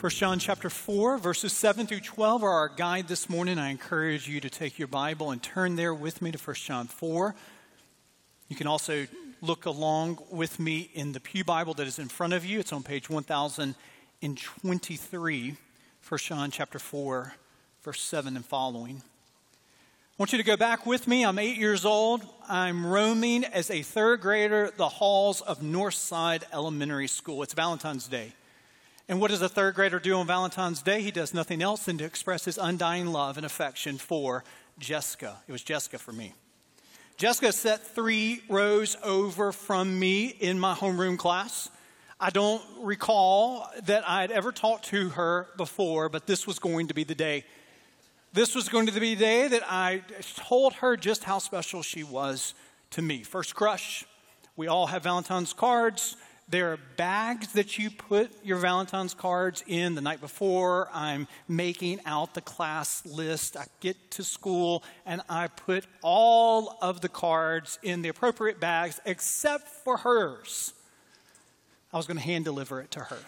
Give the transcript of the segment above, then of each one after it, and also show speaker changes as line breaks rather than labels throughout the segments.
1 John chapter 4, verses 7 through 12 are our guide this morning. I encourage you to take your Bible and turn there with me to 1 John 4. You can also look along with me in the Pew Bible that is in front of you. It's on page 1023, 1 John chapter 4, verse 7 and following. I want you to go back with me. I'm eight years old. I'm roaming as a third grader the halls of Northside Elementary School. It's Valentine's Day. And what does a third grader do on Valentine's Day? He does nothing else than to express his undying love and affection for Jessica. It was Jessica for me. Jessica sat three rows over from me in my homeroom class. I don't recall that I'd ever talked to her before, but this was going to be the day. This was going to be the day that I told her just how special she was to me. First crush. We all have Valentine's cards. There are bags that you put your Valentine's cards in the night before. I'm making out the class list. I get to school and I put all of the cards in the appropriate bags except for hers. I was going to hand deliver it to her.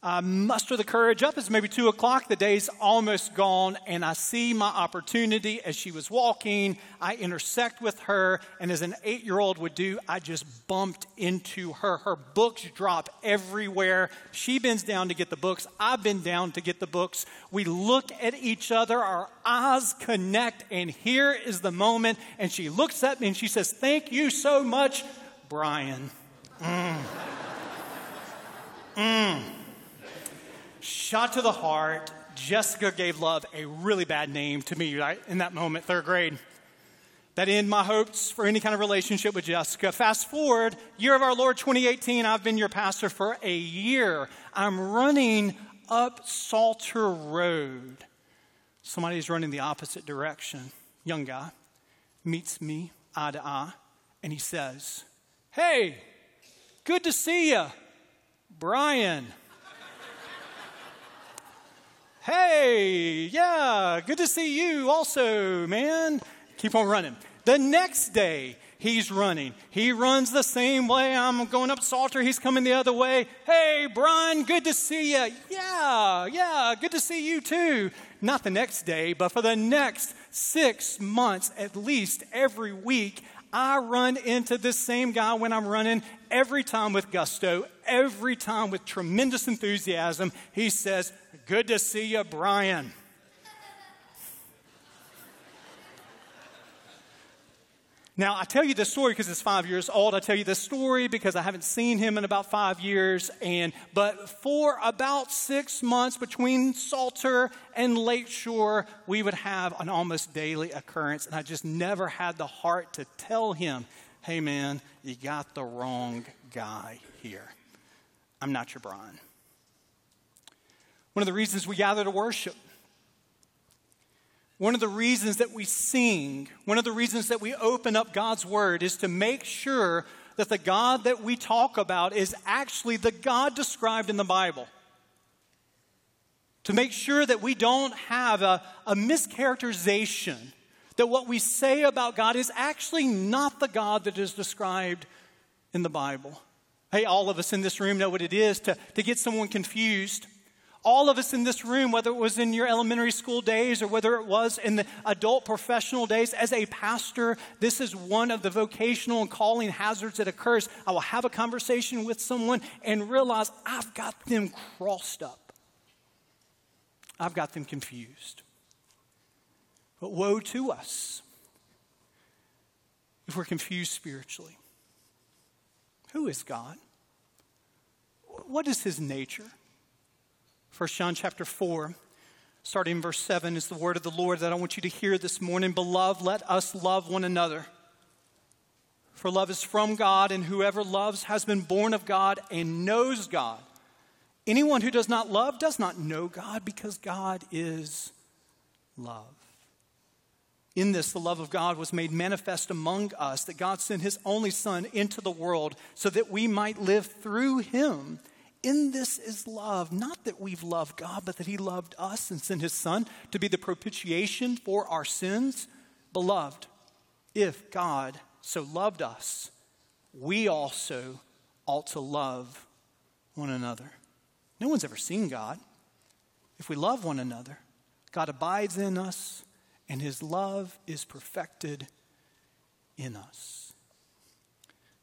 I muster the courage up. It's maybe two o'clock. The day's almost gone, and I see my opportunity as she was walking. I intersect with her, and as an eight year old would do, I just bumped into her. Her books drop everywhere. She bends down to get the books. I bend down to get the books. We look at each other, our eyes connect, and here is the moment. And she looks at me and she says, Thank you so much, Brian. Mm. Mm shot to the heart. Jessica gave love a really bad name to me right in that moment, third grade. That ended my hopes for any kind of relationship with Jessica. Fast forward, year of our Lord 2018, I've been your pastor for a year. I'm running up Saulter Road. Somebody's running the opposite direction. Young guy meets me eye to eye, and he says, Hey, good to see you, Brian. Hey, yeah, good to see you also, man. Keep on running. The next day, he's running. He runs the same way. I'm going up Saulter. He's coming the other way. Hey, Brian, good to see you. Yeah, yeah, good to see you too. Not the next day, but for the next six months, at least every week, I run into this same guy when I'm running every time with gusto, every time with tremendous enthusiasm. He says, Good to see you, Brian. Now, I tell you this story because it's five years old. I tell you this story because I haven't seen him in about five years. And but for about six months between Saulter and Lakeshore, we would have an almost daily occurrence. And I just never had the heart to tell him, hey man, you got the wrong guy here. I'm not your Brian. One of the reasons we gather to worship, one of the reasons that we sing, one of the reasons that we open up God's Word is to make sure that the God that we talk about is actually the God described in the Bible. To make sure that we don't have a, a mischaracterization, that what we say about God is actually not the God that is described in the Bible. Hey, all of us in this room know what it is to, to get someone confused all of us in this room, whether it was in your elementary school days or whether it was in the adult professional days, as a pastor, this is one of the vocational and calling hazards that occurs. I will have a conversation with someone and realize I've got them crossed up, I've got them confused. But woe to us if we're confused spiritually. Who is God? What is his nature? 1 John chapter 4, starting in verse 7, is the word of the Lord that I want you to hear this morning. Beloved, let us love one another. For love is from God, and whoever loves has been born of God and knows God. Anyone who does not love does not know God because God is love. In this, the love of God was made manifest among us, that God sent his only Son into the world so that we might live through him. In this is love, not that we've loved God, but that He loved us and sent His Son to be the propitiation for our sins. Beloved, if God so loved us, we also ought to love one another. No one's ever seen God. If we love one another, God abides in us, and his love is perfected in us.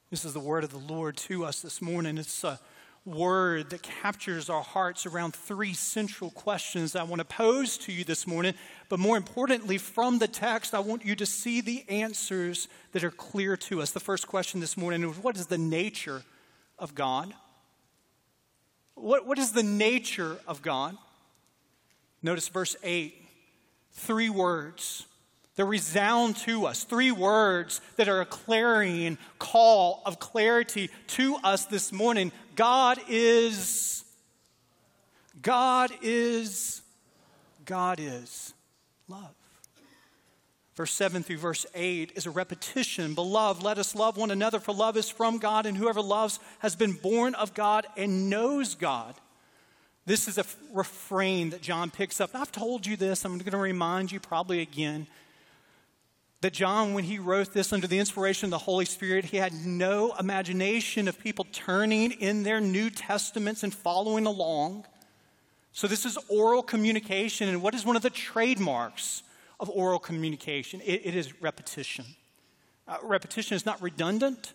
This is the word of the Lord to us this morning. It's a word that captures our hearts around three central questions I want to pose to you this morning. But more importantly, from the text, I want you to see the answers that are clear to us. The first question this morning is what is the nature of God? What, what is the nature of God? Notice verse 8 three words that resound to us, three words that are a clarion call of clarity to us this morning. God is, God is, God is love. Verse 7 through verse 8 is a repetition. Beloved, let us love one another, for love is from God, and whoever loves has been born of God and knows God. This is a refrain that John picks up. I've told you this, I'm going to remind you probably again that John, when he wrote this under the inspiration of the Holy Spirit, he had no imagination of people turning in their New Testaments and following along. So, this is oral communication. And what is one of the trademarks of oral communication? it, it is repetition. Uh, repetition is not redundant,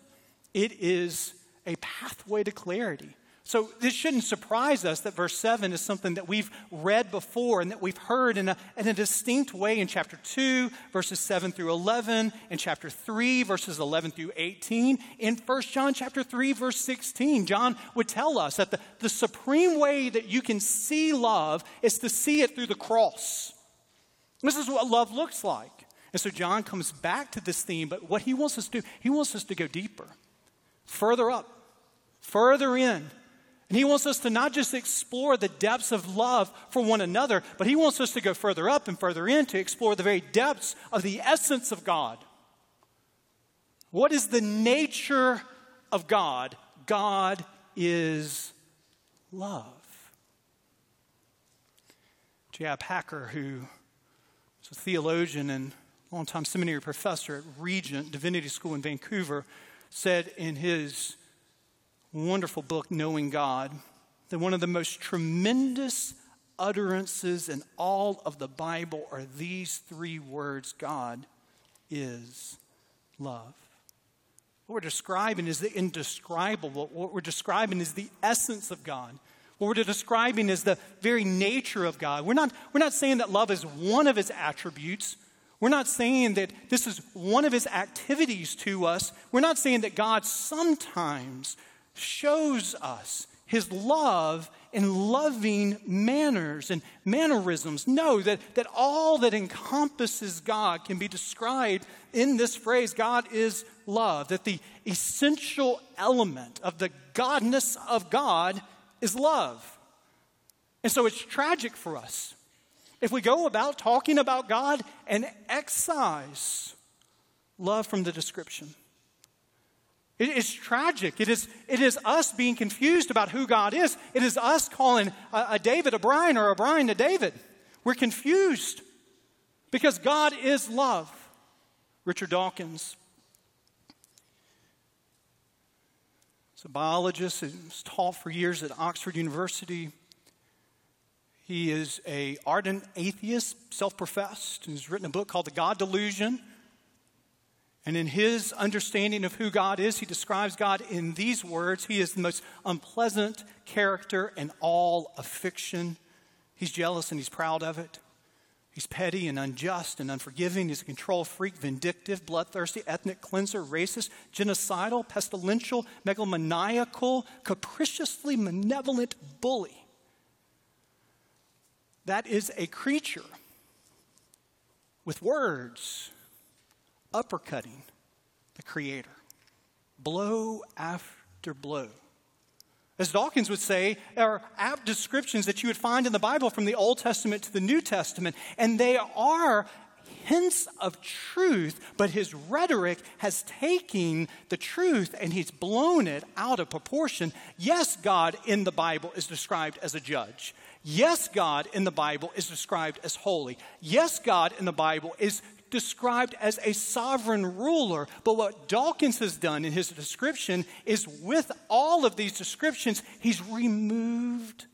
it is a pathway to clarity. So, this shouldn't surprise us that verse 7 is something that we've read before and that we've heard in a, in a distinct way in chapter 2, verses 7 through 11, in chapter 3, verses 11 through 18, in 1 John chapter 3, verse 16. John would tell us that the, the supreme way that you can see love is to see it through the cross. This is what love looks like. And so, John comes back to this theme, but what he wants us to do, he wants us to go deeper, further up, further in and he wants us to not just explore the depths of love for one another, but he wants us to go further up and further in to explore the very depths of the essence of God. What is the nature of God? God is love. J.I. Packer, who was a theologian and longtime seminary professor at Regent Divinity School in Vancouver, said in his wonderful book, Knowing God, that one of the most tremendous utterances in all of the Bible are these three words God is love. What we're describing is the indescribable. What we're describing is the essence of God. What we're describing is the very nature of God. We're not, we're not saying that love is one of his attributes. We're not saying that this is one of his activities to us. We're not saying that God sometimes shows us his love in loving manners and mannerisms. Know that, that all that encompasses God can be described in this phrase God is love, that the essential element of the godness of God is love. And so it's tragic for us if we go about talking about God and excise love from the description. It is tragic. It is, it is us being confused about who God is. It is us calling a, a David a Brian or a Brian a David. We're confused because God is love. Richard Dawkins is a biologist who's taught for years at Oxford University. He is a ardent atheist, self-professed, and has written a book called The God Delusion and in his understanding of who God is, he describes God in these words He is the most unpleasant character in all of fiction. He's jealous and he's proud of it. He's petty and unjust and unforgiving. He's a control freak, vindictive, bloodthirsty, ethnic cleanser, racist, genocidal, pestilential, megalomaniacal, capriciously malevolent bully. That is a creature with words uppercutting the Creator, blow after blow. As Dawkins would say, are apt descriptions that you would find in the Bible from the Old Testament to the New Testament, and they are hints of truth, but his rhetoric has taken the truth and he's blown it out of proportion. Yes, God in the Bible is described as a judge. Yes, God in the Bible is described as holy. Yes, God in the Bible is described as a sovereign ruler. But what Dawkins has done in his description is with all of these descriptions, he's removed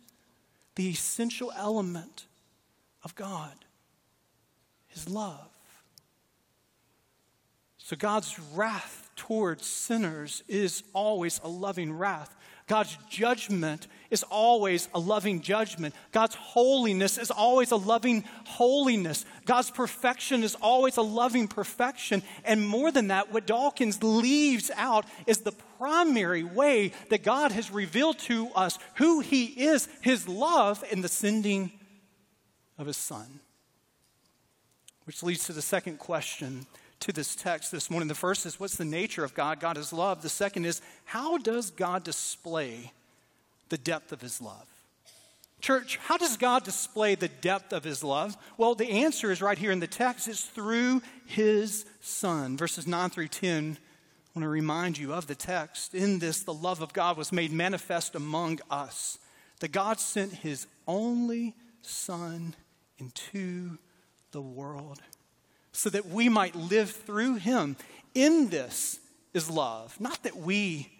the essential element of God his love. So God's wrath towards sinners is always a loving wrath. God's judgment is always a loving judgment. God's holiness is always a loving holiness. God's perfection is always a loving perfection. And more than that, what Dawkins leaves out is the primary way that God has revealed to us who He is, His love, in the sending of His Son. Which leads to the second question to this text this morning. The first is what's the nature of God? God is love. The second is how does God display the depth of his love? Church, how does God display the depth of his love? Well, the answer is right here in the text. It's through his son. Verses 9 through 10 I want to remind you of the text. In this, the love of God was made manifest among us. That God sent his only son into the world so that we might live through him. In this is love. Not that we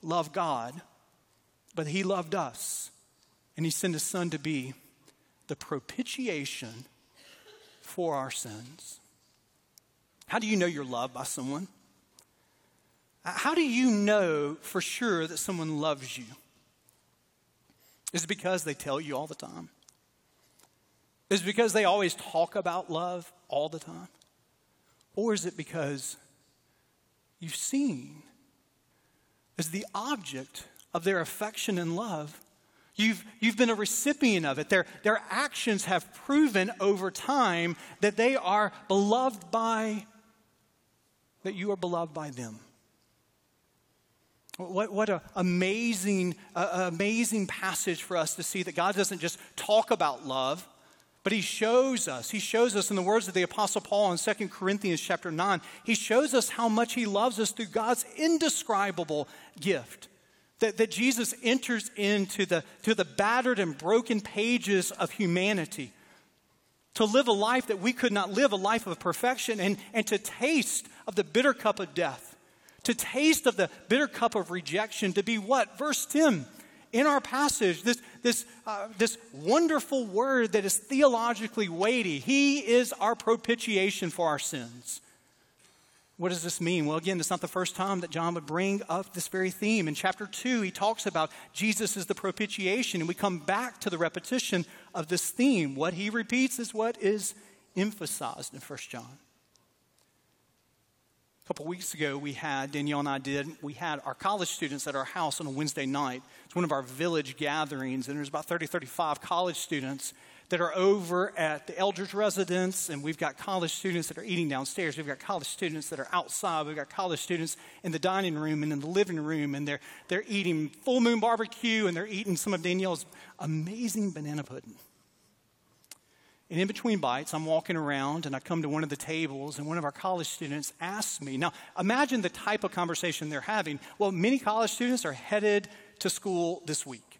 love God, but he loved us. And he sent his son to be the propitiation for our sins. How do you know you're loved by someone? How do you know for sure that someone loves you? Is it because they tell you all the time? Is it because they always talk about love all the time? Or is it because you've seen as the object of their affection and love? You've, you've been a recipient of it. Their, their actions have proven over time that they are beloved by, that you are beloved by them. What, what an amazing, uh, amazing passage for us to see that God doesn't just talk about love, but he shows us, he shows us in the words of the Apostle Paul in 2 Corinthians chapter 9, he shows us how much he loves us through God's indescribable gift. That, that Jesus enters into the, to the battered and broken pages of humanity to live a life that we could not live, a life of perfection, and, and to taste of the bitter cup of death, to taste of the bitter cup of rejection, to be what? Verse 10 in our passage, this, this, uh, this wonderful word that is theologically weighty. He is our propitiation for our sins. What does this mean? Well, again, it's not the first time that John would bring up this very theme. In chapter 2, he talks about Jesus is the propitiation, and we come back to the repetition of this theme. What he repeats is what is emphasized in 1 John. A couple weeks ago, we had, Danielle and I did, we had our college students at our house on a Wednesday night. It's one of our village gatherings, and there's about 30, 35 college students that are over at the Eldridge residence, and we've got college students that are eating downstairs. We've got college students that are outside. We've got college students in the dining room and in the living room, and they're, they're eating full moon barbecue, and they're eating some of Danielle's amazing banana pudding. And in between bites, I'm walking around and I come to one of the tables, and one of our college students asks me. Now, imagine the type of conversation they're having. Well, many college students are headed to school this week.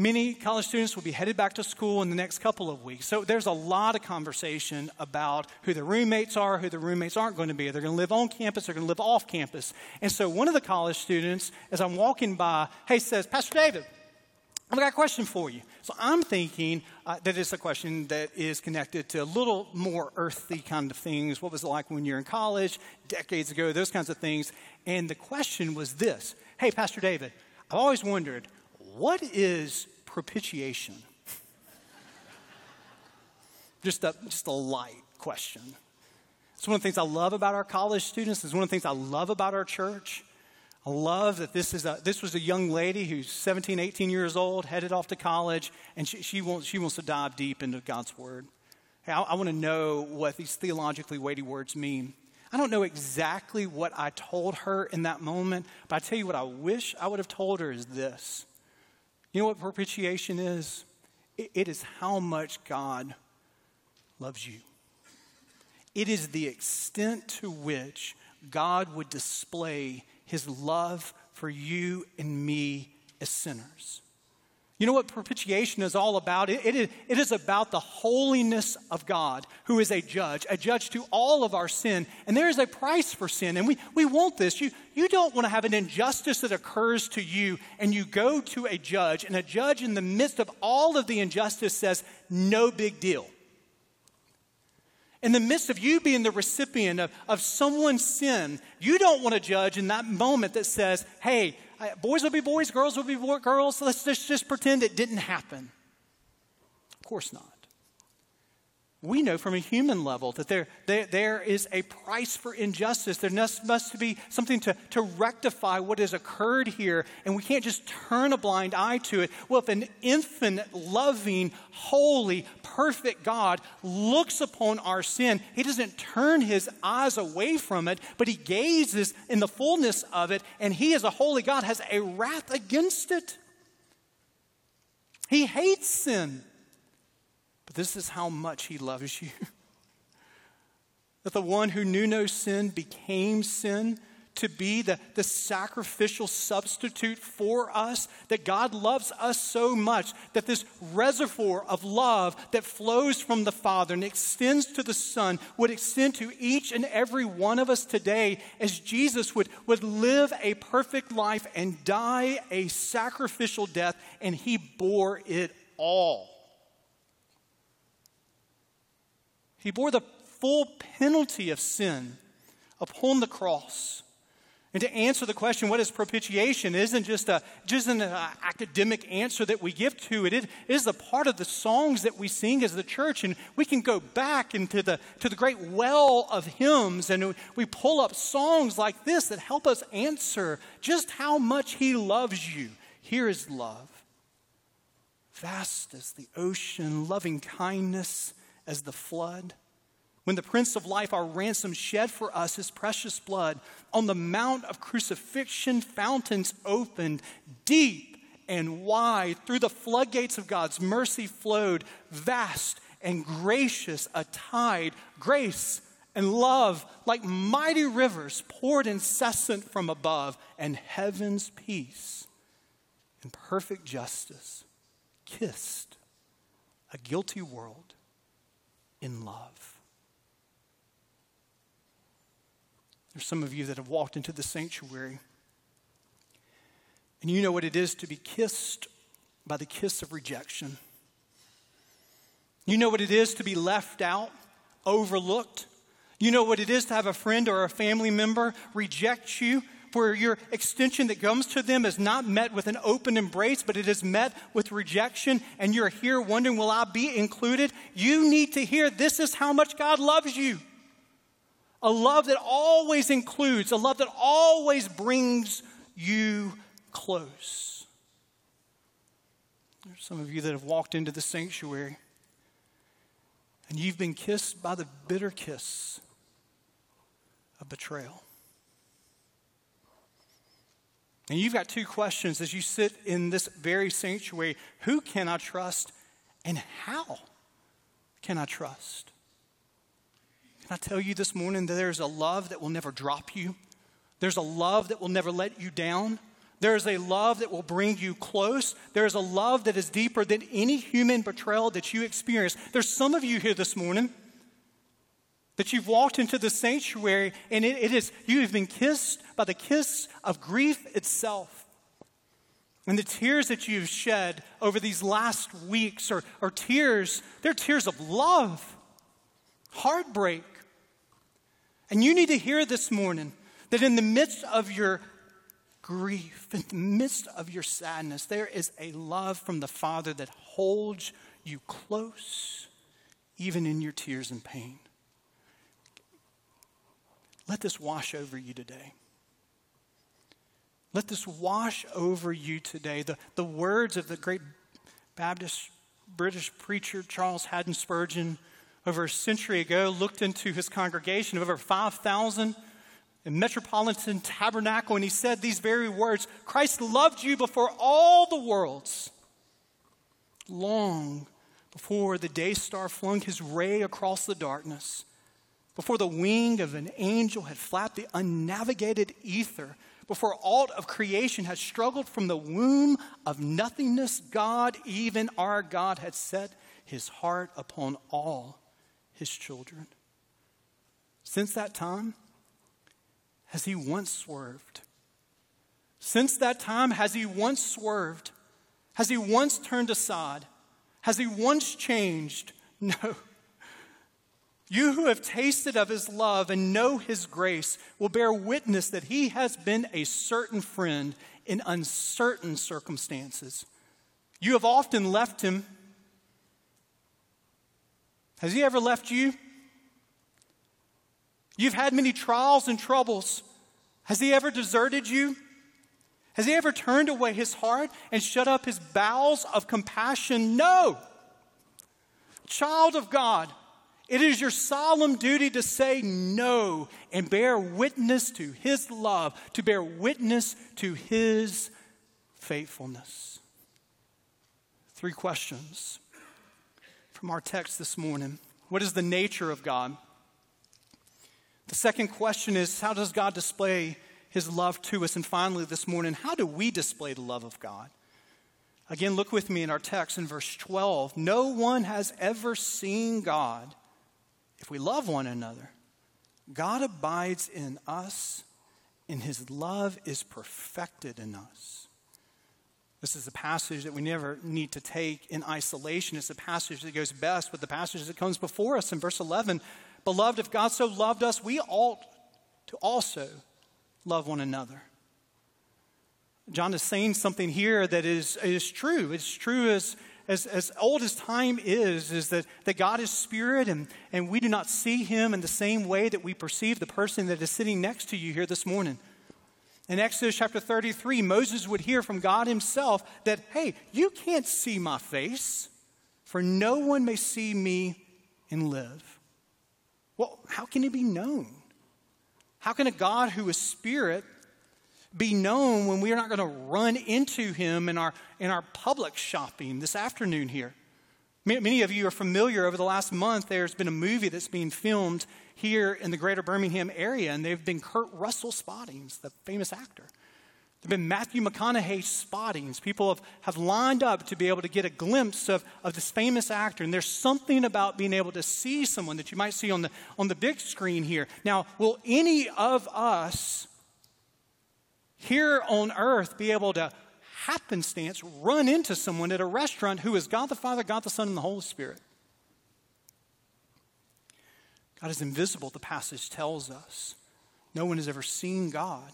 Many college students will be headed back to school in the next couple of weeks. So there's a lot of conversation about who the roommates are, who the roommates aren't going to be. They're going to live on campus, they're going to live off campus. And so one of the college students, as I'm walking by, hey, says, Pastor David, I've got a question for you. So I'm thinking uh, that it's a question that is connected to a little more earthly kind of things. What was it like when you're in college, decades ago, those kinds of things. And the question was this Hey, Pastor David, I've always wondered, what is propitiation? just, a, just a light question. It's one of the things I love about our college students. It's one of the things I love about our church. I love that this, is a, this was a young lady who's 17, 18 years old, headed off to college, and she, she, wants, she wants to dive deep into God's Word. Hey, I, I want to know what these theologically weighty words mean. I don't know exactly what I told her in that moment, but I tell you what I wish I would have told her is this. You know what propitiation is? it, is how much God loves you. It is the extent to which God would display his love for you and me as sinners. You know what propitiation is all about? It, it, is, it is about the holiness of God, who is a judge, a judge to all of our sin. And there is a price for sin. And we, we want this. You, you don't want to have an injustice that occurs to you, and you go to a judge, and a judge, in the midst of all of the injustice, says, No big deal. In the midst of you being the recipient of, of someone's sin, you don't want a judge in that moment that says, Hey, boys will be boys, girls will be girls. Let's just, just pretend it didn't happen. Of course not. We know from a human level that there, there, there is a price for injustice. There must, must be something to, to rectify what has occurred here, and we can't just turn a blind eye to it. Well, if an infinite, loving, holy, perfect God looks upon our sin, He doesn't turn His eyes away from it, but He gazes in the fullness of it, and He, as a holy God, has a wrath against it. He hates sin. But this is how much he loves you. that the one who knew no sin became sin to be the, the sacrificial substitute for us, that God loves us so much that this reservoir of love that flows from the Father and extends to the Son would extend to each and every one of us today as Jesus would, would live a perfect life and die a sacrificial death, and he bore it all. He bore the full penalty of sin upon the cross. And to answer the question, what is propitiation, isn't just, a, just an uh, academic answer that we give to it. It is a part of the songs that we sing as the church. And we can go back into the, to the great well of hymns and we pull up songs like this that help us answer just how much He loves you. Here is love. Vast as the ocean, loving kindness as the flood. When the Prince of Life, our ransom, shed for us his precious blood, on the Mount of Crucifixion, fountains opened deep and wide. Through the floodgates of God's mercy flowed, vast and gracious, a tide, grace and love like mighty rivers poured incessant from above, and heaven's peace and perfect justice kissed a guilty world in love. There's some of you that have walked into the sanctuary, and you know what it is to be kissed by the kiss of rejection. You know what it is to be left out, overlooked. You know what it is to have a friend or a family member reject you, where your extension that comes to them is not met with an open embrace, but it is met with rejection, and you're here wondering, will I be included? You need to hear this is how much God loves you. A love that always includes, a love that always brings you close. There's some of you that have walked into the sanctuary and you've been kissed by the bitter kiss of betrayal. And you've got two questions as you sit in this very sanctuary who can I trust and how can I trust? Can I tell you this morning that there's a love that will never drop you? There's a love that will never let you down. There is a love that will bring you close. There is a love that is deeper than any human betrayal that you experience. There's some of you here this morning that you've walked into the sanctuary and it, it is, you have been kissed by the kiss of grief itself. And the tears that you've shed over these last weeks are, are tears, they're tears of love, heartbreak. And you need to hear this morning that in the midst of your grief, in the midst of your sadness, there is a love from the Father that holds you close, even in your tears and pain. Let this wash over you today. Let this wash over you today. The, the words of the great Baptist British preacher Charles Haddon Spurgeon over a century ago looked into his congregation of over 5,000 in Metropolitan Tabernacle, and he said these very words Christ loved you before all the worlds, long before the day star flung his ray across the darkness before the wing of an angel had flapped the unnavigated ether, before all of creation had struggled from the womb of nothingness, God, even our God, had set his heart upon all his children. Since that time, has he once swerved? Since that time, has he once swerved? Has he once turned aside? Has he once changed? No. You who have tasted of his love and know his grace will bear witness that he has been a certain friend in uncertain circumstances. You have often left him. Has he ever left you? You've had many trials and troubles. Has he ever deserted you? Has he ever turned away his heart and shut up his bowels of compassion? No. Child of God, it is your solemn duty to say no and bear witness to his love, to bear witness to his faithfulness. Three questions from our text this morning. What is the nature of God? The second question is how does God display his love to us? And finally, this morning, how do we display the love of God? Again, look with me in our text in verse 12. No one has ever seen God if we love one another, God abides in us and his love is perfected in us. This is a passage that we never need to take in isolation. It's a passage that goes best with the passage that comes before us in verse 11. Beloved, if God so loved us, we ought to also love one another. John is saying something here that is, is true. It's true as, as, as old as time is, is that, that God is spirit and, and we do not see him in the same way that we perceive the person that is sitting next to you here this morning. In Exodus chapter 33, Moses would hear from God himself that, hey, you can't see my face, for no one may see me and live. Well, how can it be known? How can a God who is spirit be known when we are not going to run into him in our, in our public shopping this afternoon here. Many of you are familiar over the last month, there's been a movie that's being filmed here in the greater Birmingham area, and they've been Kurt Russell spottings, the famous actor. There have been Matthew McConaughey spottings. People have, have lined up to be able to get a glimpse of, of this famous actor. And there's something about being able to see someone that you might see on the, on the big screen here. Now, will any of us here on earth be able to happenstance run into someone at a restaurant who is God the Father, God the Son, and the Holy Spirit. God is invisible, the passage tells us. No one has ever seen God.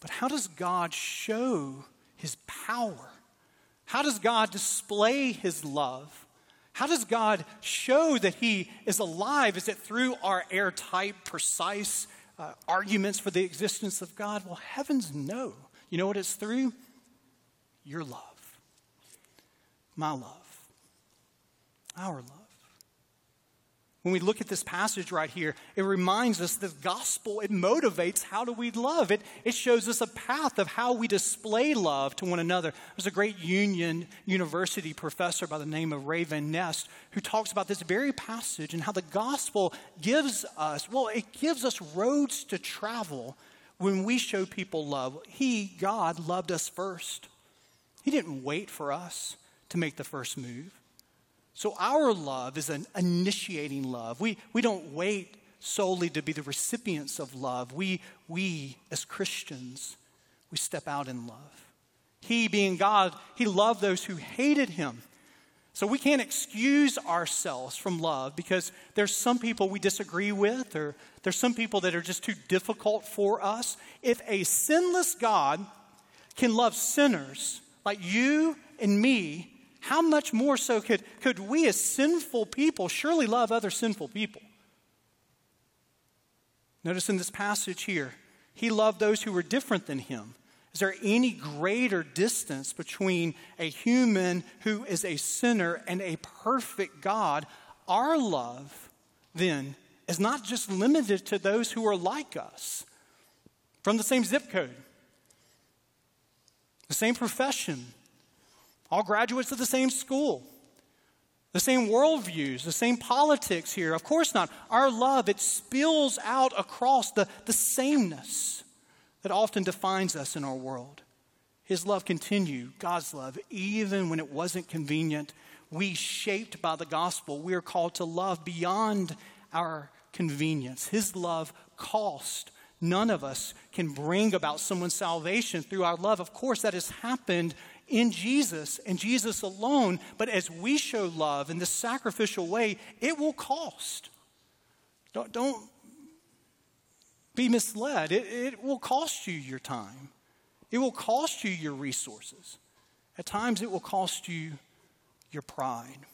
But how does God show his power? How does God display his love? How does God show that he is alive? Is it through our airtight, precise uh, arguments for the existence of God? Well, heavens no. You know what it's through? Your love, my love, our love. When we look at this passage right here, it reminds us the gospel, it motivates how do we love. It, it shows us a path of how we display love to one another. There's a great Union University professor by the name of Ray Van Nest who talks about this very passage and how the gospel gives us, well, it gives us roads to travel when we show people love. He, God, loved us first. He didn't wait for us to make the first move. So our love is an initiating love. We, we don't wait solely to be the recipients of love. We, we, as Christians, we step out in love. He, being God, He loved those who hated Him. So we can't excuse ourselves from love because there's some people we disagree with, or there's some people that are just too difficult for us. If a sinless God can love sinners like you and me, how much more so could, could we as sinful people surely love other sinful people? Notice in this passage here, he loved those who were different than him. Is there any greater distance between a human who is a sinner and a perfect God? Our love, then, is not just limited to those who are like us from the same zip code, the same profession, all graduates of the same school, the same worldviews, the same politics here. Of course not. Our love, it spills out across the, the sameness that often defines us in our world. His love continued, God's love, even when it wasn't convenient. We, shaped by the gospel, we are called to love beyond our convenience. His love cost. None of us can bring about someone's salvation through our love. Of course, that has happened in Jesus and Jesus alone. But as we show love in this sacrificial way, it will cost. Don't, don't be misled. It, it will cost you your time, it will cost you your resources. At times, it will cost you your pride.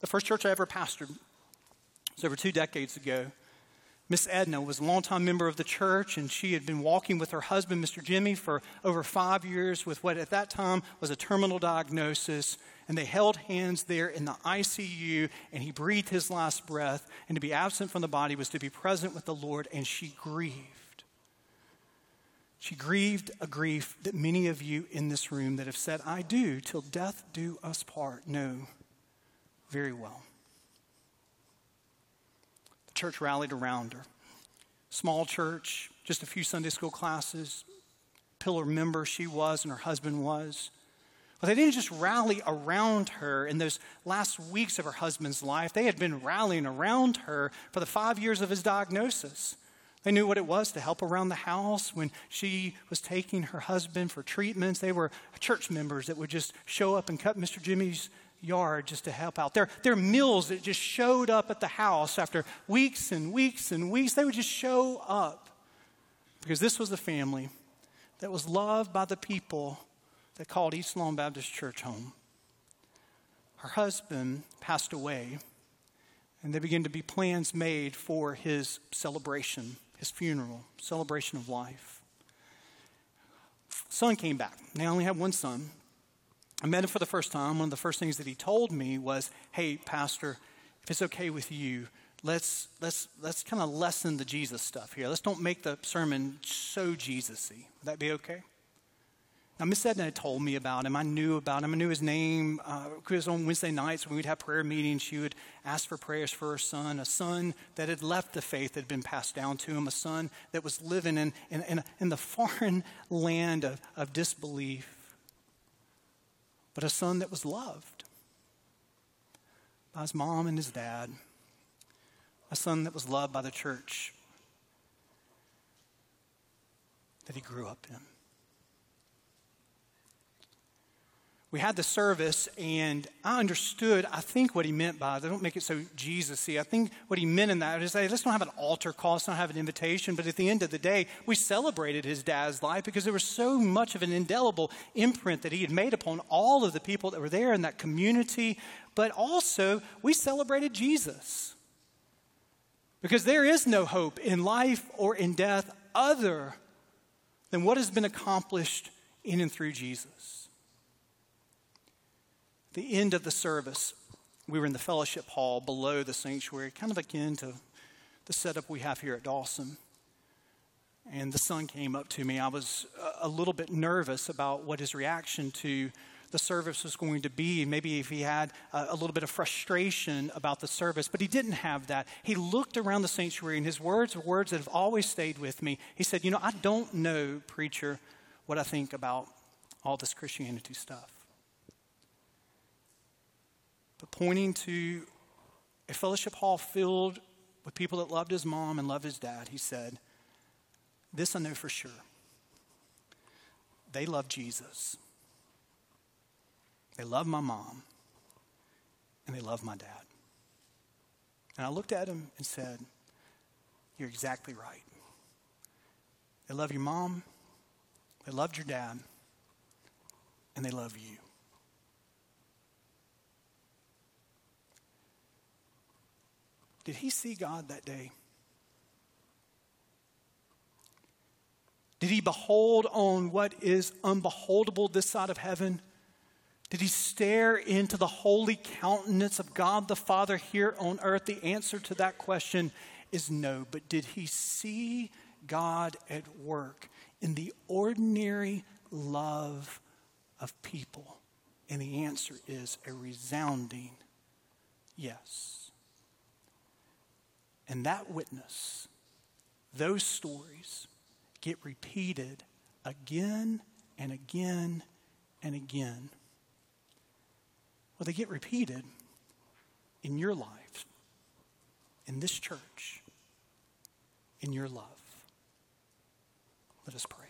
The first church I ever pastored was over two decades ago. Miss Edna was a longtime member of the church, and she had been walking with her husband, Mr. Jimmy, for over five years with what at that time was a terminal diagnosis. And they held hands there in the ICU, and he breathed his last breath. And to be absent from the body was to be present with the Lord, and she grieved. She grieved a grief that many of you in this room that have said, I do, till death do us part, know very well church rallied around her. Small church, just a few Sunday school classes, pillar member she was and her husband was. But they didn't just rally around her in those last weeks of her husband's life. They had been rallying around her for the five years of his diagnosis. They knew what it was to help around the house when she was taking her husband for treatments. They were church members that would just show up and cut Mr. Jimmy's yard just to help out. There, there are meals that just showed up at the house after weeks and weeks and weeks. They would just show up because this was the family that was loved by the people that called East Lawn Baptist Church home. Her husband passed away, and there began to be plans made for his celebration, his funeral, celebration of life. Son came back. They only had one son. I met him for the first time. One of the first things that he told me was, Hey, Pastor, if it's okay with you, let's, let's, let's kind of lessen the Jesus stuff here. Let's don't make the sermon so Jesus y. Would that be okay? Now, Miss Edna had told me about him. I knew about him. I knew his name. Uh, because on Wednesday nights when we'd have prayer meetings, she would ask for prayers for her son, a son that had left the faith that had been passed down to him, a son that was living in, in, in, in the foreign land of, of disbelief but a son that was loved by his mom and his dad, a son that was loved by the church that he grew up in. We had the service, and I understood, I think, what he meant by. They don't make it so Jesus y. I think what he meant in that is, hey, let's not have an altar call, let's not have an invitation. But at the end of the day, we celebrated his dad's life because there was so much of an indelible imprint that he had made upon all of the people that were there in that community. But also, we celebrated Jesus. Because there is no hope in life or in death other than what has been accomplished in and through Jesus the end of the service, we were in the fellowship hall below the sanctuary, kind of akin to the setup we have here at Dawson. And the son came up to me. I was uh, a little bit nervous about what his reaction to the service was going to be. Maybe if he had a, little bit of frustration about the service, but he didn't have that. He looked around the sanctuary, and his words are words that have always stayed with me. He said, You know, I don't know, preacher, what I think about all this Christianity stuff but pointing to a fellowship hall filled with people that loved his mom and loved his dad, he said, This I know for sure. They love Jesus. They love my mom. And they love my dad. And I looked at him and said, You're exactly right. They love your mom, they loved your dad, and they love you. Did he see God that day? Did he behold on what is unbeholdable this side of heaven? Did he stare into the holy countenance of God the Father here on earth? The answer to that question is no. But did he see God at work in the ordinary love of people? And the answer is a resounding yes. And that witness, those stories, get repeated again and again and again. Well, they get repeated in your life, in this church, in your love. Let us pray.